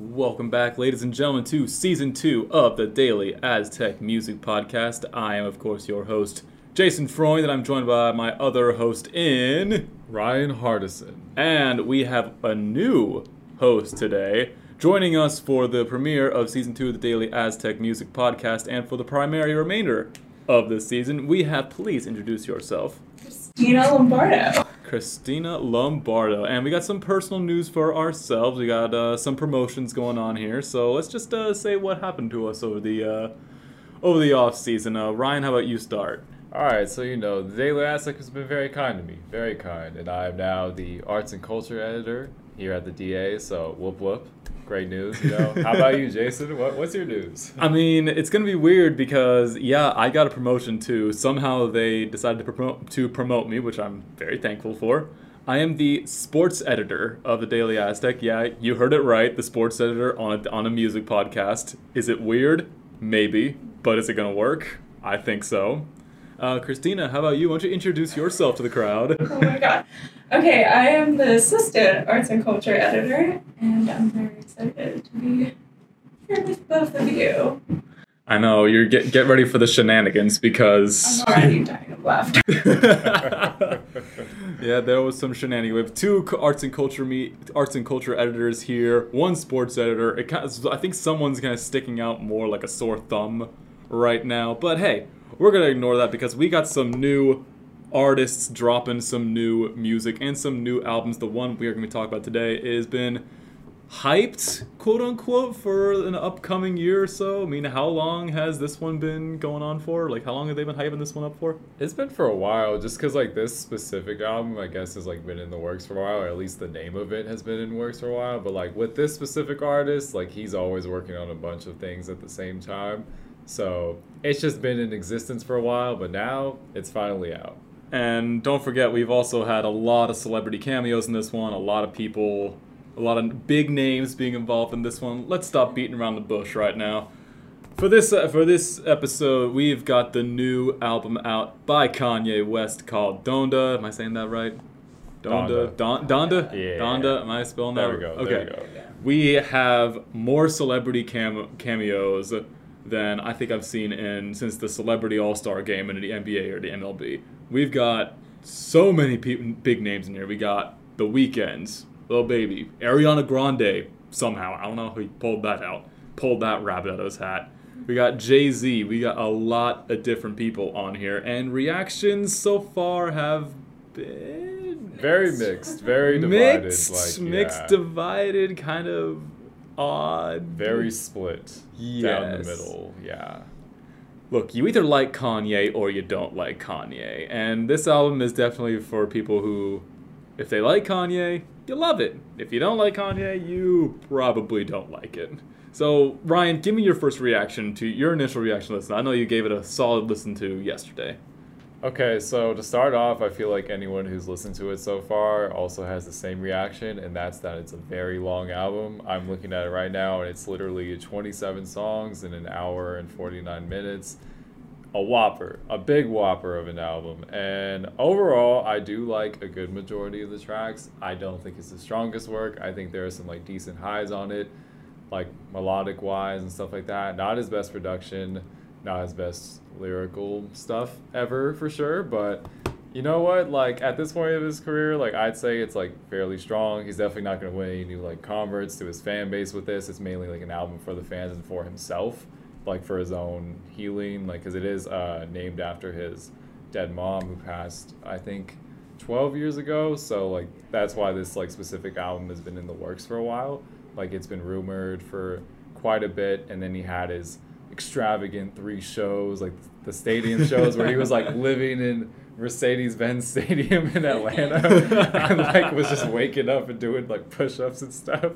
Welcome back, ladies and gentlemen, to season two of the Daily Aztec Music Podcast. I am, of course, your host, Jason Freund, and I'm joined by my other host in. Ryan Hardison. And we have a new host today, joining us for the premiere of season two of the Daily Aztec Music Podcast, and for the primary remainder of this season, we have. Please introduce yourself. Cristina Lombardo. Cristina Lombardo. And we got some personal news for ourselves. We got uh, some promotions going on here. So let's just uh, say what happened to us over the uh, over the off season. Uh, Ryan, how about you start? All right, so you know, the Daily Aztec has been very kind to me, very kind, and I am now the arts and culture editor here at the DA. So whoop whoop, great news. You know, how about you, Jason? What, what's your news? I mean, it's gonna be weird because yeah, I got a promotion too. Somehow they decided to promote to promote me, which I'm very thankful for. I am the sports editor of the Daily Aztec. Yeah, you heard it right. The sports editor on a, on a music podcast. Is it weird? Maybe, but is it gonna work? I think so. Uh, Cristina, how about you? Why don't you introduce yourself to the crowd? Oh my god. Okay, I am the assistant arts and culture editor, and I'm very excited to be here with both of you. I know you're get get ready for the shenanigans because I'm already dying of laughter. yeah, there was some shenanigans. We have two arts and culture me arts and culture editors here, one sports editor. It kind of, I think someone's kind of sticking out more like a sore thumb right now. But hey, we're gonna ignore that because we got some new artists dropping some new music and some new albums. The one we are gonna be talking about today has been hyped, quote unquote, for an upcoming year or so. I mean, how long has this one been going on for? Like, how long have they been hyping this one up for? It's been for a while, just because like this specific album, I guess, has like been in the works for a while, or at least the name of it has been in works for a while. But like with this specific artist, like he's always working on a bunch of things at the same time. So it's just been in existence for a while, but now it's finally out. And don't forget, we've also had a lot of celebrity cameos in this one, a lot of people, a lot of big names being involved in this one. Let's stop beating around the bush right now. For this uh, for this episode, we've got the new album out by Kanye West called Donda. Am I saying that right? Donda. Don, Donda? Yeah. Donda. Am I spelling that? There we go. Okay. There we go. We have more celebrity cam- cameos than I think I've seen in since the Celebrity All Star Game in the NBA or the MLB. We've got so many pe- big names in here. We got The Weeknd, Lil Baby, Ariana Grande. Somehow I don't know how he pulled that out, pulled that rabbit out of his hat. We got Jay Z. We got a lot of different people on here, and reactions so far have been Very mixed, very divided. mixed, like mixed, yeah. divided, kind of odd. very split down the middle. Yeah. Look, you either like Kanye or you don't like Kanye. And this album is definitely for people who, if they like Kanye, you love it. If you don't like Kanye, you probably don't like it. So, Ryan, give me your first reaction to your initial reaction listen. I know you gave it a solid listen to yesterday. Okay, so to start off, I feel like anyone who's listened to it so far also has the same reaction, and that's that it's a very long album. I'm looking at it right now, and it's literally 27 songs in an hour and 49 minutes. A whopper, a big whopper of an album. And overall, I do like a good majority of the tracks. I don't think it's the strongest work. I think there are some like decent highs on it, like melodic wise and stuff like that. Not his best production, not his best lyrical stuff ever for sure, but you know what? Like at this point of his career, like I'd say it's like fairly strong. He's definitely not to win any new like converts to his fan base with this. It's mainly like an album for the fans and for himself, like for his own healing, like because it is uh, named after his dead mom who passed, I think, 12 years ago. So like that's why this like specific album has been in the works for a while. Like it's been rumored for quite a bit, and then he had his extravagant three shows, like the stadium shows where he was like living in Mercedes Benz Stadium in Atlanta and like was just waking up and doing like push ups and stuff.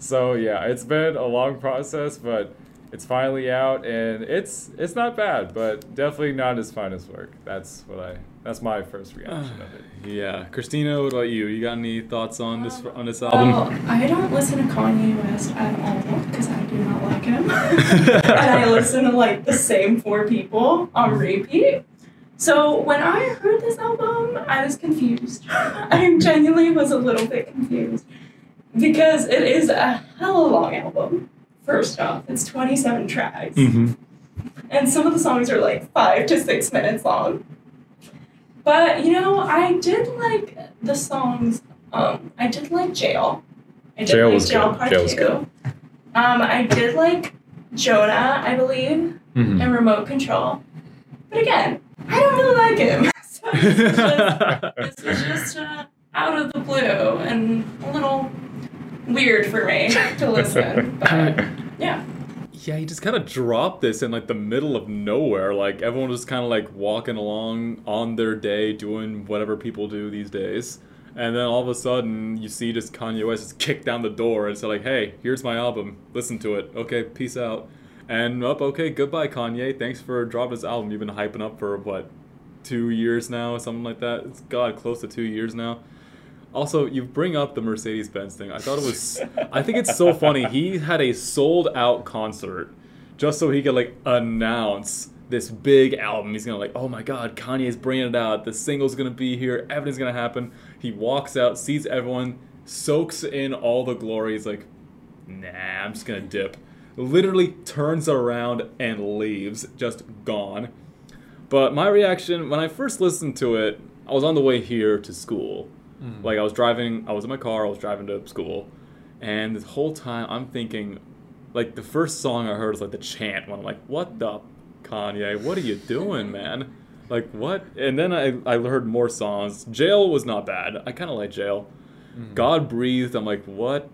So yeah, it's been a long process, but it's finally out and it's it's not bad, but definitely not his finest work. That's what I that's my first reaction of it. Yeah, Cristina, what about you? You got any thoughts on this Um, on this album Well, album? I don't listen to Kanye West at all because I do not like him. and I listen to like the same four people on repeat. So when I heard this album, I was confused. I genuinely was a little bit confused. because it is a hell of a long album. First off, it's 27 tracks, Mm-hmm. and some of the songs are like five to six minutes long. But you know, I did like the songs. Um, I did like Jail. I did Jail like was Jail good. Part Jail was Two. good. Um, I did like Jonah, I believe, Mhm. and Remote Control. But again, I don't really like him. so this was just, this was just uh, out of the blue and a little weird for me to listen. But yeah. Yeah, he just kind of dropped this in like the middle of nowhere. Like everyone was kind of like walking along on their day, doing whatever people do these days. And then all of a sudden, you see just Kanye West just kick down the door and say like, "Hey, here's my album. Listen to it. Okay, peace out." And up, okay, goodbye, Kanye. Thanks for dropping this album. You've been hyping up for what, two years now, something like that. It's God, close to two years now. Also, you bring up the Mercedes Benz thing. I thought it was. I think it's so funny. He had a sold out concert just so he could like announce this big album. He's gonna like, oh my god, Kanye's bringing it out. The single's gonna be here. Everything's gonna happen. He walks out, sees everyone, soaks in all the glory. He's like, nah, I'm just gonna dip. Literally turns around and leaves, just gone. But my reaction when I first listened to it, I was on the way here to school. Mm. Like I was driving, I was in my car, I was driving to school, and this whole time I'm thinking, like the first song I heard was like the chant one. I'm like, what the Kanye? What are you doing, man? Like what? And then I I heard more songs. Jail was not bad. I kind of like Jail. Mm-hmm. God breathed. I'm like, what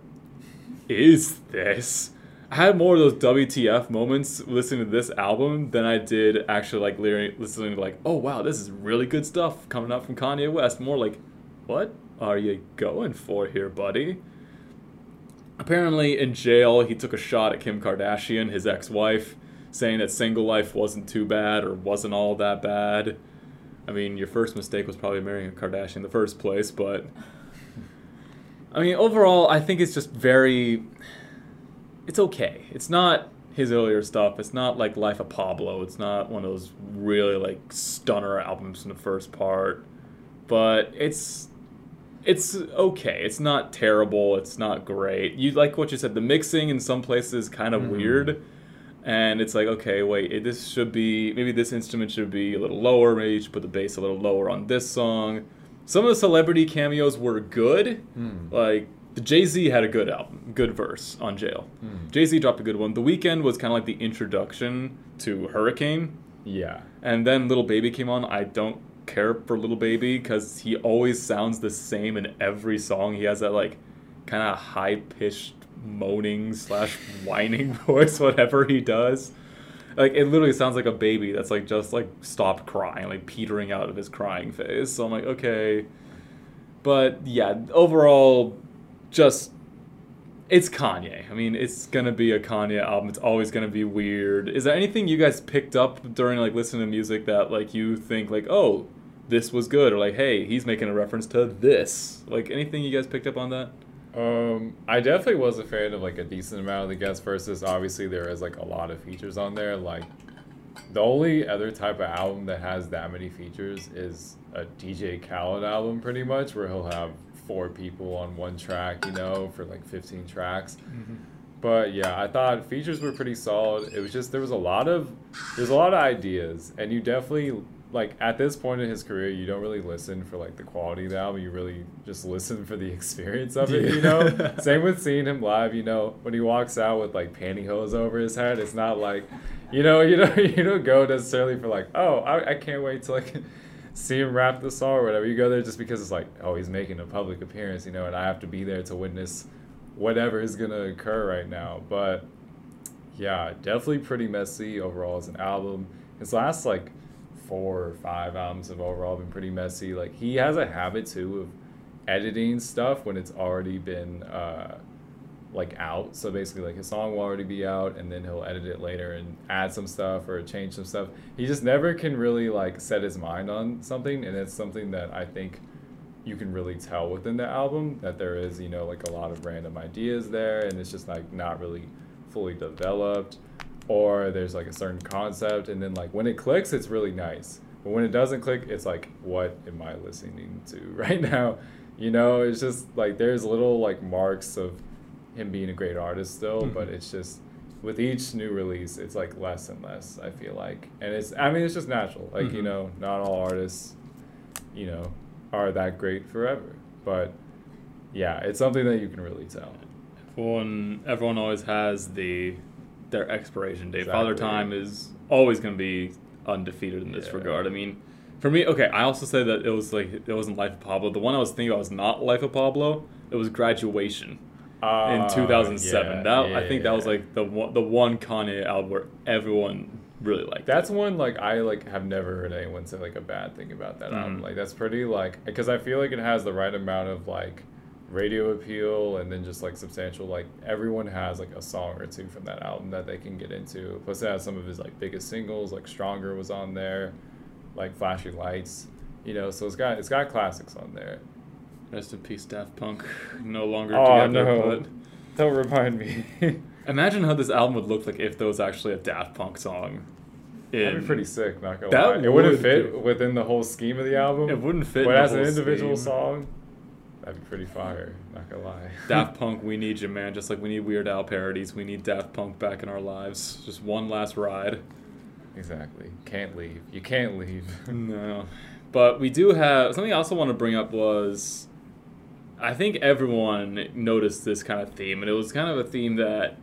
is this? I had more of those WTF moments listening to this album than I did actually like listening to like, oh wow, this is really good stuff coming out from Kanye West. More like, what are you going for here, buddy? Apparently, in jail, he took a shot at Kim Kardashian, his ex-wife, saying that single life wasn't too bad or wasn't all that bad. I mean, your first mistake was probably marrying a Kardashian in the first place, but I mean, overall, I think it's just very. It's okay. It's not his earlier stuff. It's not like Life of Pablo. It's not one of those really like stunner albums in the first part, but it's it's okay. It's not terrible. It's not great. You like what you said. The mixing in some places kind of Mhm. weird, and it's like okay, wait, it, this should be maybe this instrument should be a little lower. Maybe you should put the bass a little lower on this song. Some of the celebrity cameos were good. Hmm. Like the Jay Z had a good album, good verse on Jail. Hmm. Jay Z dropped a good one. The Weeknd was kind of like the introduction to Hurricane, Yeah. and then Lil Baby came on. I don't care for Lil Baby because he always sounds the same in every song. He has that like kind of high pitched moaning slash whining voice, whatever he does. Like it literally sounds like a baby that's like just like stopped crying, like petering out of his crying phase. So I'm like, okay. But yeah, overall, just it's Kanye. I mean, it's gonna be a Kanye album. It's always gonna be weird. Is there anything you guys picked up during like listening to music that like you think like, oh, this was good, or like, hey, he's making a reference to this? Like anything you guys picked up on that? Um, I definitely was a fan of like a decent amount of the guest verses. Obviously, there is like a lot of features on there. Like, the only other type of album that has that many features is a DJ Khaled album, pretty much, where he'll have four people on one track, you know, for like 15 tracks. Mm-hmm. But yeah, I thought features were pretty solid. It was just there was a lot of there's a lot of ideas, and you definitely like at this point in his career, you don't really listen for like the quality of the album. You really just listen for the experience of it. You know, same with seeing him live. You know, when he walks out with like pantyhose over his head, it's not like, you know, you know, you don't go necessarily for like, oh, I, I can't wait to like see him rap the song or whatever. You go there just because it's like, oh, he's making a public appearance, you know, and I have to be there to witness whatever is gonna occur right now. But yeah, definitely pretty messy overall as an album. His last like four or five albums have overall been pretty messy. Like he has a habit too of editing stuff when it's already been uh, like out. So basically, like his song will already be out, and then he'll edit it later and add some stuff or change some stuff. He just never can really like set his mind on something, and it's something that I think you can really tell within the album that there is you know like a lot of random ideas there, and it's just like not really fully developed, or there's like a certain concept, and then like when it clicks, it's really nice. But when it doesn't click, it's like, what am I listening to right now? You know, it's just like there's little like marks of him being a great artist still, Mhm. but it's just with each new release, it's like less and less. I feel like, and it's I mean it's just natural. Like you Mhm. know, not all artists, you know, are that great forever. But yeah, it's something that you can really tell. Everyone, everyone always has the their expiration date. Father Time is always going to be undefeated in this Yeah. regard. I mean, for me, okay, I also say that it was like it wasn't Life of Pablo. The one I was thinking about was not Life of Pablo. It was Graduation in Uh, 2007. yeah, that yeah, I think that was like the one, the one Kanye album where everyone really liked. That's one like I like have never heard anyone say like a bad thing about that album. Mhm. Like that's pretty like because I feel like it has the right amount of like radio appeal and then just like substantial like everyone has like a song or two from that album that they can get into. Plus it has some of his like biggest singles like Stronger was on there, like Flashing Lights, you know. So it's got it's got classics on there. Rest in peace, Daft Punk. No longer Oh, together. no. But Don't remind me. imagine how this album would look like if there was actually a Daft Punk song. That'd be pretty sick. Not gonna That lie. It wouldn't fit be- within the whole scheme of the album. It wouldn't fit. But in as an individual scheme. song, that'd be pretty fire. Not gonna lie. Daft Punk, we need you, man. Just like we need Weird Al parodies, we need Daft Punk back in our lives. Just one last ride. exactly. Can't leave. You can't leave. No. But we do have something I also want to bring up was I think everyone noticed this kind of theme, and it was kind of a theme that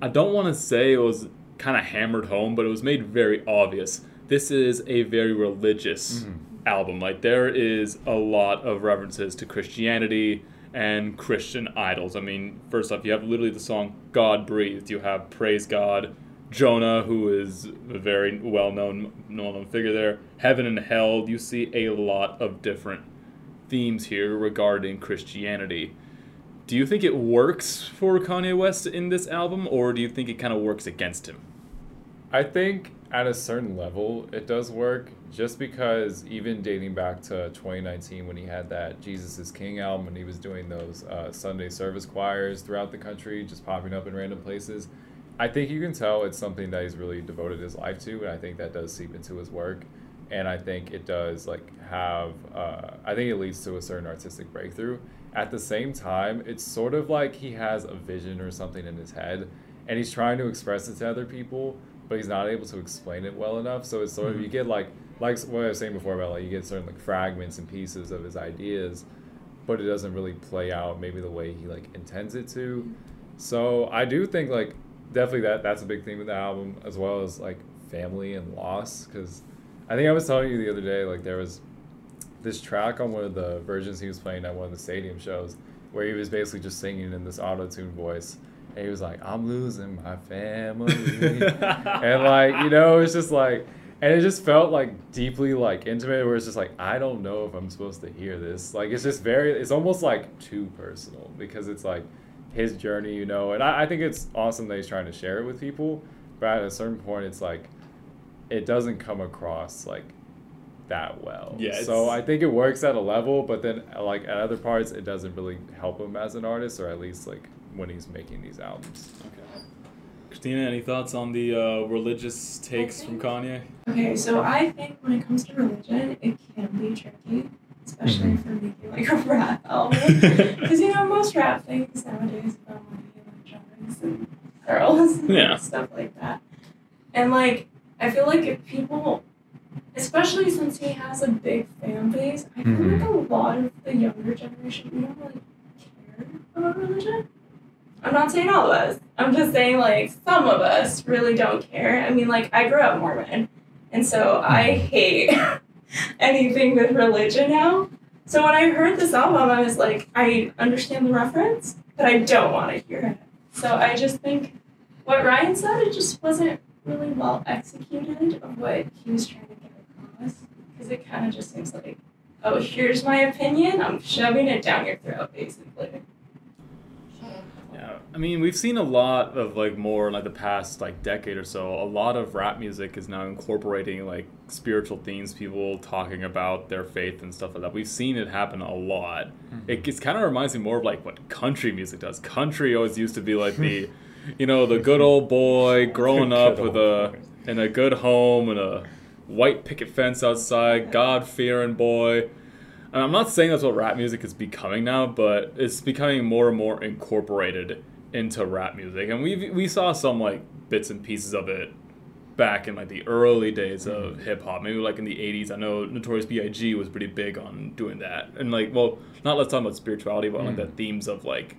I don't want to say it was kind of hammered home, but it was made very obvious. This is a very religious Mhm. album. Like there is a lot of references to Christianity and Christian idols. I mean, first off, you have literally the song "God Breathed." You have "Praise God," Jonah, who is a very well-known, well-known figure there. Heaven and hell. You see a lot of different themes here regarding Christianity. Do you think it works for Kanye West in this album, or do you think it kind of works against him? I think at a certain level it does work just because even dating back to 2019 when he had that Jesus is King album and he was doing those uh, Sunday service choirs throughout the country, just popping up in random places. I think you can tell it's something that he's really devoted his life to, and I think that does seep into his work. And I think it does like have, uh, I think it leads to a certain artistic breakthrough. At the same time, it's sort of like he has a vision or something in his head, and he's trying to express it to other people, but he's not able to explain it well enough. So it's sort of Mhm. you get like like what I was saying before about like you get certain like fragments and pieces of his ideas, but it doesn't really play out maybe the way he like intends it to. So I do think like definitely that that's a big theme of the album as well as like family and loss because I think I was telling you the other day like there was this track on one of the versions he was playing at one of the stadium shows where he was basically just singing in this auto tune voice. And he was like I'm losing my family. And like you know it's just like and it just felt like deeply like intimate where it's just like i don't know if i'm supposed to hear this. Like it's just very it's almost like too personal because it's like his journey you know? And i, I think it's awesome that he's trying to share it with people but at a certain point it's like it doesn't come across like that well Yeah, so i think it works at a level but then like at other parts it doesn't really help him as an artist or at least like when he's making these albums Okay. Cristina, any thoughts on the uh, religious takes from Kanye? Okay, so I think when it comes to religion, it can be tricky, especially Mhm. for making like a rap album. Because you know, most rap things nowadays about money and drugs and girls and Yeah. stuff like that. And like, I feel like if people, especially since he has a big fan base, I feel Mhm. like a lot of the younger generation, we don't really care about religion. I'm not saying all of us. I'm just saying like some of us really don't care. I mean, like I grew up Mormon, and so I hate anything with religion now. So when I heard this album, I was like, I understand the reference, but I don't want to hear it. So I just think what Ryan said, it just wasn't really well executed of what he was trying to get across. Because it kind of just seems like, oh, here's my opinion, I'm shoving it down your throat, basically. Yeah, I mean, we've seen a lot of like more like the past like decade or so. A lot of rap music is now incorporating like spiritual themes, people talking about their faith and stuff like that. We've seen it happen a lot. Mm-hmm. It, it kind of reminds me more of like what country music does. Country always used to be like the, you know, the good old boy growing up with a in a good home and a white picket fence outside, God fearing boy. And I'm not saying that's what rap music is becoming now, but it's becoming more and more incorporated into rap music. And we we saw some like bits and pieces of it back in like the early days of mm-hmm. hip hop, maybe like in the '80s. I know Notorious B.I.G. was pretty big on doing that, and like, well, not let's talk about spirituality, but like mm. the themes of like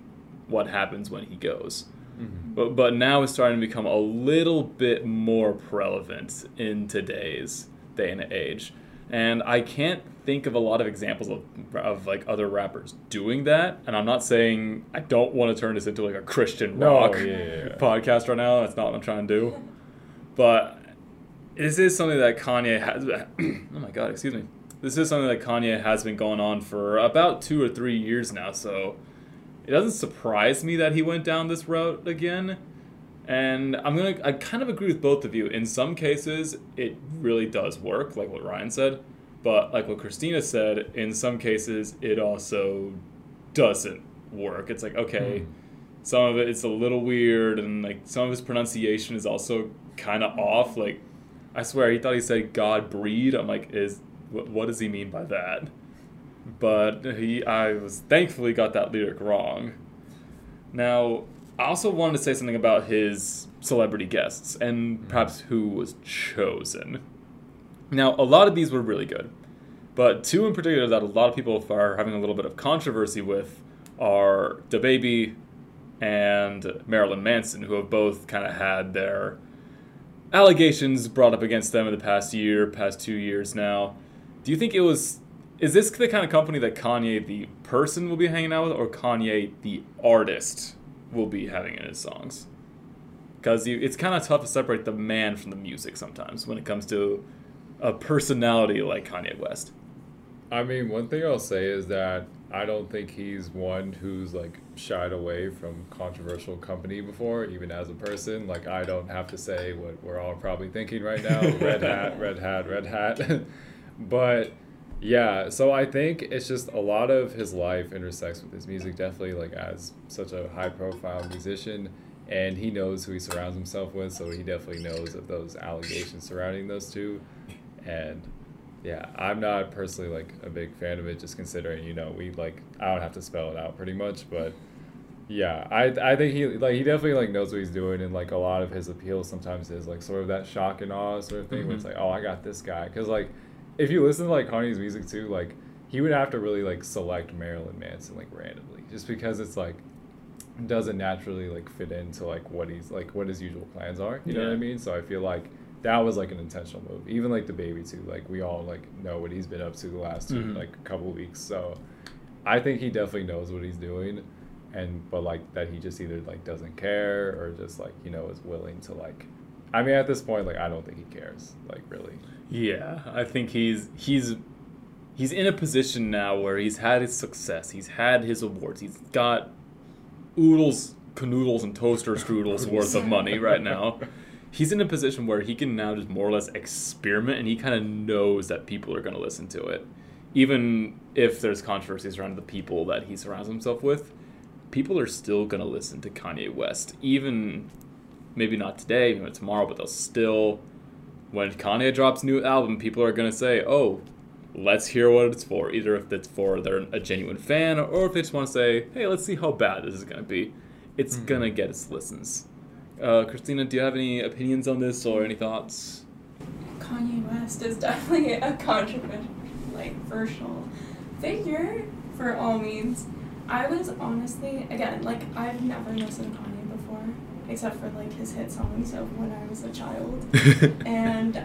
what happens when he goes. Mm-hmm. But but now it's starting to become a little bit more relevant in today's day and age, and I can't think of a lot of examples of of like other rappers doing that. And I'm not saying I don't want to turn this into like a Christian No, rock yeah, yeah, yeah. podcast right now. That's not what I'm trying to do. But this is something that Kanye has. oh my god, excuse me. This is something that Kanye has been going on for about two or three years now. So it doesn't surprise me that he went down this route again. And I'm gonna, I kind of agree with both of you. In some cases, it really does work, like what Ryan said. But like what Cristina said, in some cases, it also doesn't work. It's like, okay, hmm. some of it it's a little weird, and like some of his pronunciation is also kind of off. Like, I swear, he thought he said God breed. I'm like, is what, what does he mean by that? But he, I was thankfully got that lyric wrong. Now, I also wanted to say something about his celebrity guests and mm-hmm. perhaps who was chosen. Now, a lot of these were really good, but two in particular that a lot of people are having a little bit of controversy with are DaBaby and Marilyn Manson, who have both kind of had their allegations brought up against them in the past year, past two years now. Do you think it was? Is this the kind of company that Kanye the person will be hanging out with, or Kanye the artist will be having in his songs? Because it's kind of tough to separate the man from the music sometimes when it comes to a personality like Kanye West. I mean, one thing I'll say is that I don't think he's one who's like shied away from controversial company before, even as a person. Like, I don't have to say what we're all probably thinking right now red hat, red hat, red hat. but yeah, so I think it's just a lot of his life intersects with his music, definitely, like, as such a high profile musician. And he knows who he surrounds himself with, so he definitely knows of those allegations surrounding those two. And yeah, I'm not personally like a big fan of it, just considering you know we like I don't have to spell it out pretty much, but yeah, I I think he like he definitely like knows what he's doing, and like a lot of his appeal sometimes is like sort of that shock and awe sort of thing, where it's mm-hmm. like oh I got this guy, because like if you listen to like Kanye's music too, like he would have to really like select Marilyn Manson like randomly, just because it's like doesn't naturally like fit into like what he's like what his usual plans are. You know what I mean? So I feel like that was like an intentional move. Even like DaBaby too. Like we all like know what he's been up to the last two, Mhm. like couple weeks. So I think he definitely knows what he's doing, and but like that he just either like doesn't care or just like you know is willing to like. I mean, at this point, like I don't think he cares. Like really. Yeah, I think he's he's he's in a position now where he's had his success, he's had his awards, he's got oodles, canoodles, and toaster strudels worth of money right now. He's in a position where he can now just more or less experiment, and he kind of knows that people are going to listen to it, even if there's controversies around the people that he surrounds himself with. People are still going to listen to Kanye West, even maybe not today, maybe tomorrow, but they'll still when Kanye drops a new album, people are gonna say, "Oh, let's hear what it's for." Either if it's for they're a genuine fan, or if they just want to say, "Hey, let's see how bad this is gonna be." It's gonna get its listens. Uh, Cristina, do you have any opinions on this or any thoughts? Kanye West is definitely a controversial, like, controversial figure for all means. I was honestly, again, like, I've never listened to Kanye before, except for, like, his hit songs of when I was a child. And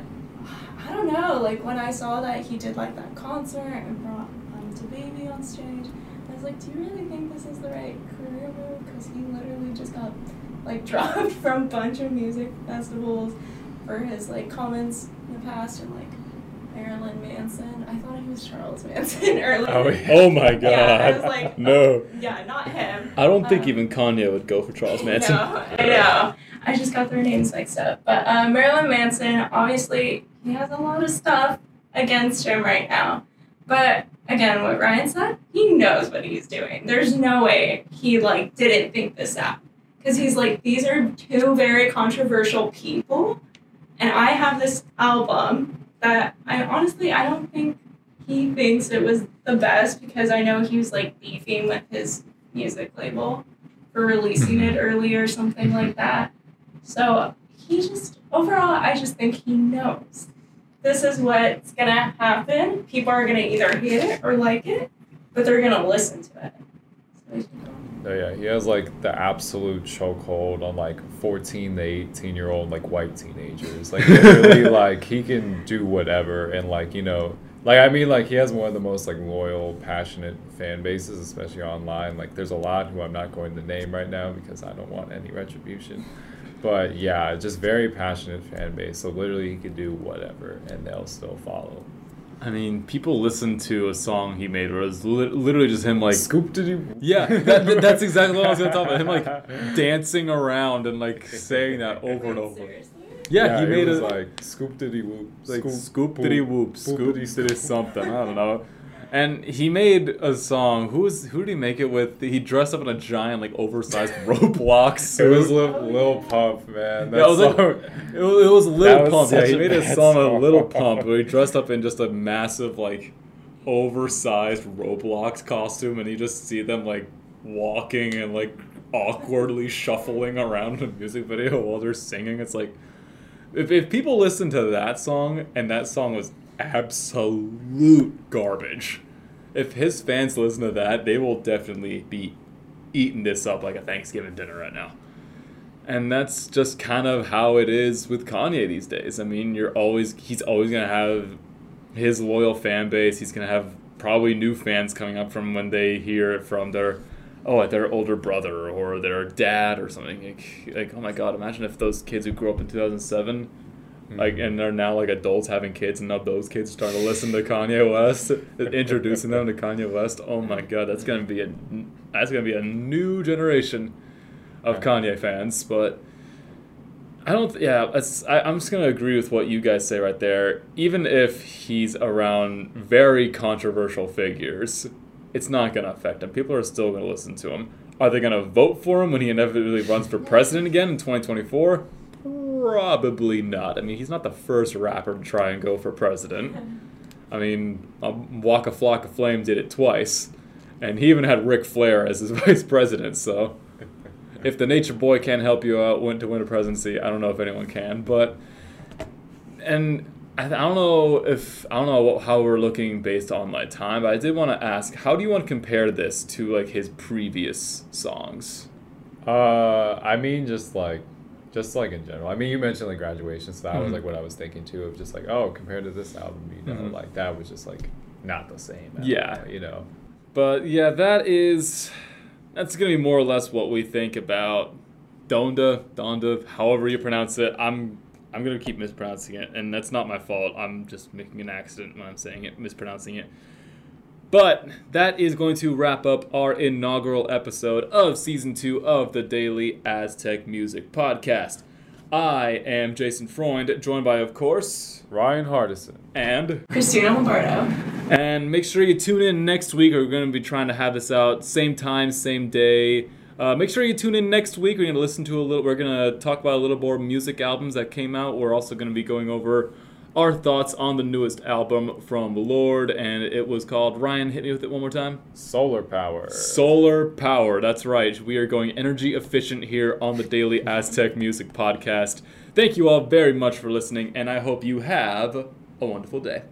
I don't know, like, when I saw that he did, like, that concert and brought um, DaBaby on stage, I was like, do you really think this is the right career move? Because he literally just got, like, dropped from a bunch of music festivals for his like comments in the past and like Marilyn Manson. I thought he was Charles Manson earlier. Oh, yeah. oh my god! Yeah, I was like, no. Yeah, not him. I don't think Um, even Kanye would go for Charles Manson. No, I know. I just got their names mixed up. But uh, Marilyn Manson, obviously, he has a lot of stuff against him right now. But again, what Ryan said, he knows what he's doing. There's no way he like didn't think this out. Because he's like, these are two very controversial people, and I have this album that I honestly I don't think he thinks it was the best because I know he was like beefing with his music label for releasing mm-hmm. it early or something mm-hmm. like that. So he just overall, I just think he knows this is what's gonna happen. People are gonna either hate it or like it, but they're gonna listen to it. So he's just going, Oh, yeah, he has like the absolute chokehold on like 14 to 18 year old like white teenagers. Like literally, like he can do whatever and like you know, like I mean, like he has one of the most like loyal, passionate fan bases, especially online. Like there's a lot who I'm not going to name right now because I don't want any retribution. But yeah, just very passionate fan base. So literally, he could do whatever and they'll still follow. I mean, people listen to a song he made where it was li- literally just him like Scoop did you? Yeah, that, that- that's exactly what I was gonna talk about. Him like dancing around and like saying that over and over. seriously?" Yeah, he it made was a like scoop diddy whoop, like scoop, scoop diddy whoop, scoop diddy something. I don't know. And he made a song. Who was who did he make it with? He dressed up in a giant like oversized Roblox It suit. It was Lil, Lil Pump, man. That Yeah, it was like it was, it was Lil was Pump. Yeah, he made a song song. of Lil Pump where he dressed up in just a massive like oversized Roblox costume, and you just see them like walking and like awkwardly shuffling around in a music video while they're singing. It's like if if people listen to that song and that song was absolute garbage, if his fans listen to that, they will definitely be eating this up like a Thanksgiving dinner right now. And that's just kind of how it is with Kanye these days. I mean, you're always he's always gonna have his loyal fan base. He's gonna have probably new fans coming up from when they hear it from their oh their older brother or their dad or something. Like, like oh my god, imagine if those kids who grew up in 2007 like and they're now like adults having kids and now those kids are starting to listen to Kanye West. Introducing them to Kanye West. Oh my god that's gonna be a that's gonna be a new generation of Kanye fans but i don't yeah I, i'm just gonna agree with what you guys say right there. Even if he's around very controversial figures it's not gonna affect him. People are still gonna listen to him. Are they gonna vote for him when he inevitably runs for president again in 2024 Probably not. I mean, he's not the first rapper to try and go for president. I mean, um, Waka Flocka Flame did it twice, and he even had Ric Flair as his vice president. So, if the Nature Boy can't help you out went to win a presidency, I don't know if anyone can. But, and I, don't know if I don't know how we're looking based on my time, but I did want to ask, how do you want to compare this to like his previous songs? Uh, I mean, just like, just like in general. I mean, you mentioned like graduation, so that was Mhm. like what I was thinking too. Of just like, oh, compared to this album, you know, Mhm. like that was just like not the same. at Yeah. all, you know. But yeah, that is that's gonna be more or less what we think about Donda, Donda, however you pronounce it. I'm I'm gonna keep mispronouncing it, and that's not my fault. I'm just making an accident when I'm saying it, mispronouncing it. But that is going to wrap up our inaugural episode of season two of the Daily Aztec Music Podcast. I am Jason Freund, joined by, of course, Ryan Hardison. and Cristina Lombardo. and make sure you tune in next week. We're going to be trying to have this out same time, same day. Uh, make sure you tune in next week. We're going to listen to a little. We're going to talk about a little more music albums that came out. We're also going to be going over our thoughts on the newest album from Lorde, and it was called Ryan. Hit me with it one more time. Solar Power. Solar power. That's right. We are going energy efficient here on the Daily Aztec Music Podcast. Thank you all very much for listening, and I hope you have a wonderful day.